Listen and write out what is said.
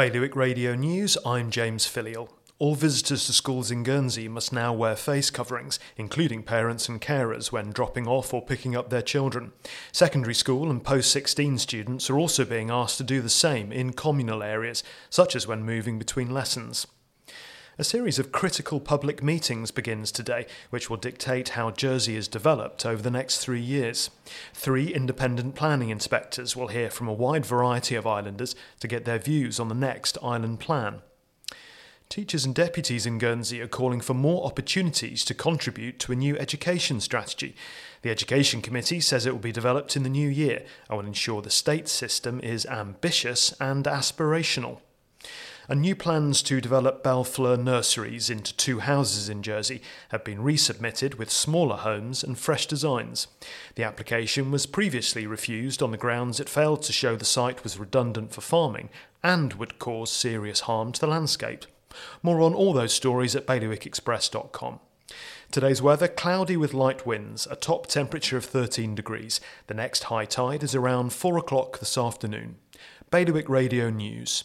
Bailiwick Radio News, I'm James Filial. All visitors to schools in Guernsey must now wear face coverings, including parents and carers, when dropping off or picking up their children. Secondary school and post 16 students are also being asked to do the same in communal areas, such as when moving between lessons. A series of critical public meetings begins today, which will dictate how Jersey is developed over the next three years. Three independent planning inspectors will hear from a wide variety of islanders to get their views on the next island plan. Teachers and deputies in Guernsey are calling for more opportunities to contribute to a new education strategy. The Education Committee says it will be developed in the new year and will ensure the state system is ambitious and aspirational and new plans to develop Bellfleur nurseries into two houses in Jersey have been resubmitted with smaller homes and fresh designs. The application was previously refused on the grounds it failed to show the site was redundant for farming and would cause serious harm to the landscape. More on all those stories at bailiwickexpress.com. Today's weather cloudy with light winds, a top temperature of 13 degrees. The next high tide is around 4 o'clock this afternoon. Bailiwick Radio News.